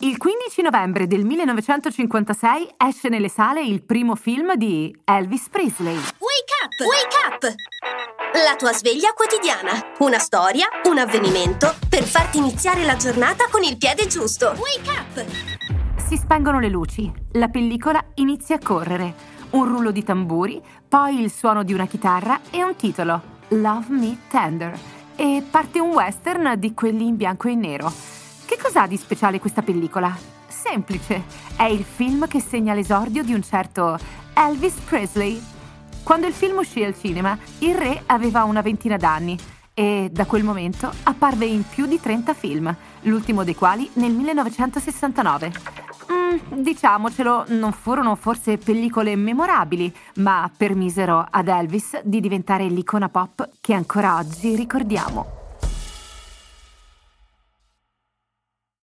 Il 15 novembre del 1956 esce nelle sale il primo film di Elvis Presley. Wake up! Wake up! La tua sveglia quotidiana. Una storia, un avvenimento per farti iniziare la giornata con il piede giusto. Wake up! Si spengono le luci, la pellicola inizia a correre. Un rullo di tamburi, poi il suono di una chitarra e un titolo, Love Me Tender. E parte un western di quelli in bianco e nero. Cos'ha di speciale questa pellicola? Semplice, è il film che segna l'esordio di un certo Elvis Presley. Quando il film uscì al cinema, il re aveva una ventina d'anni e da quel momento apparve in più di 30 film, l'ultimo dei quali nel 1969. Mm, diciamocelo, non furono forse pellicole memorabili, ma permisero ad Elvis di diventare l'icona pop che ancora oggi ricordiamo.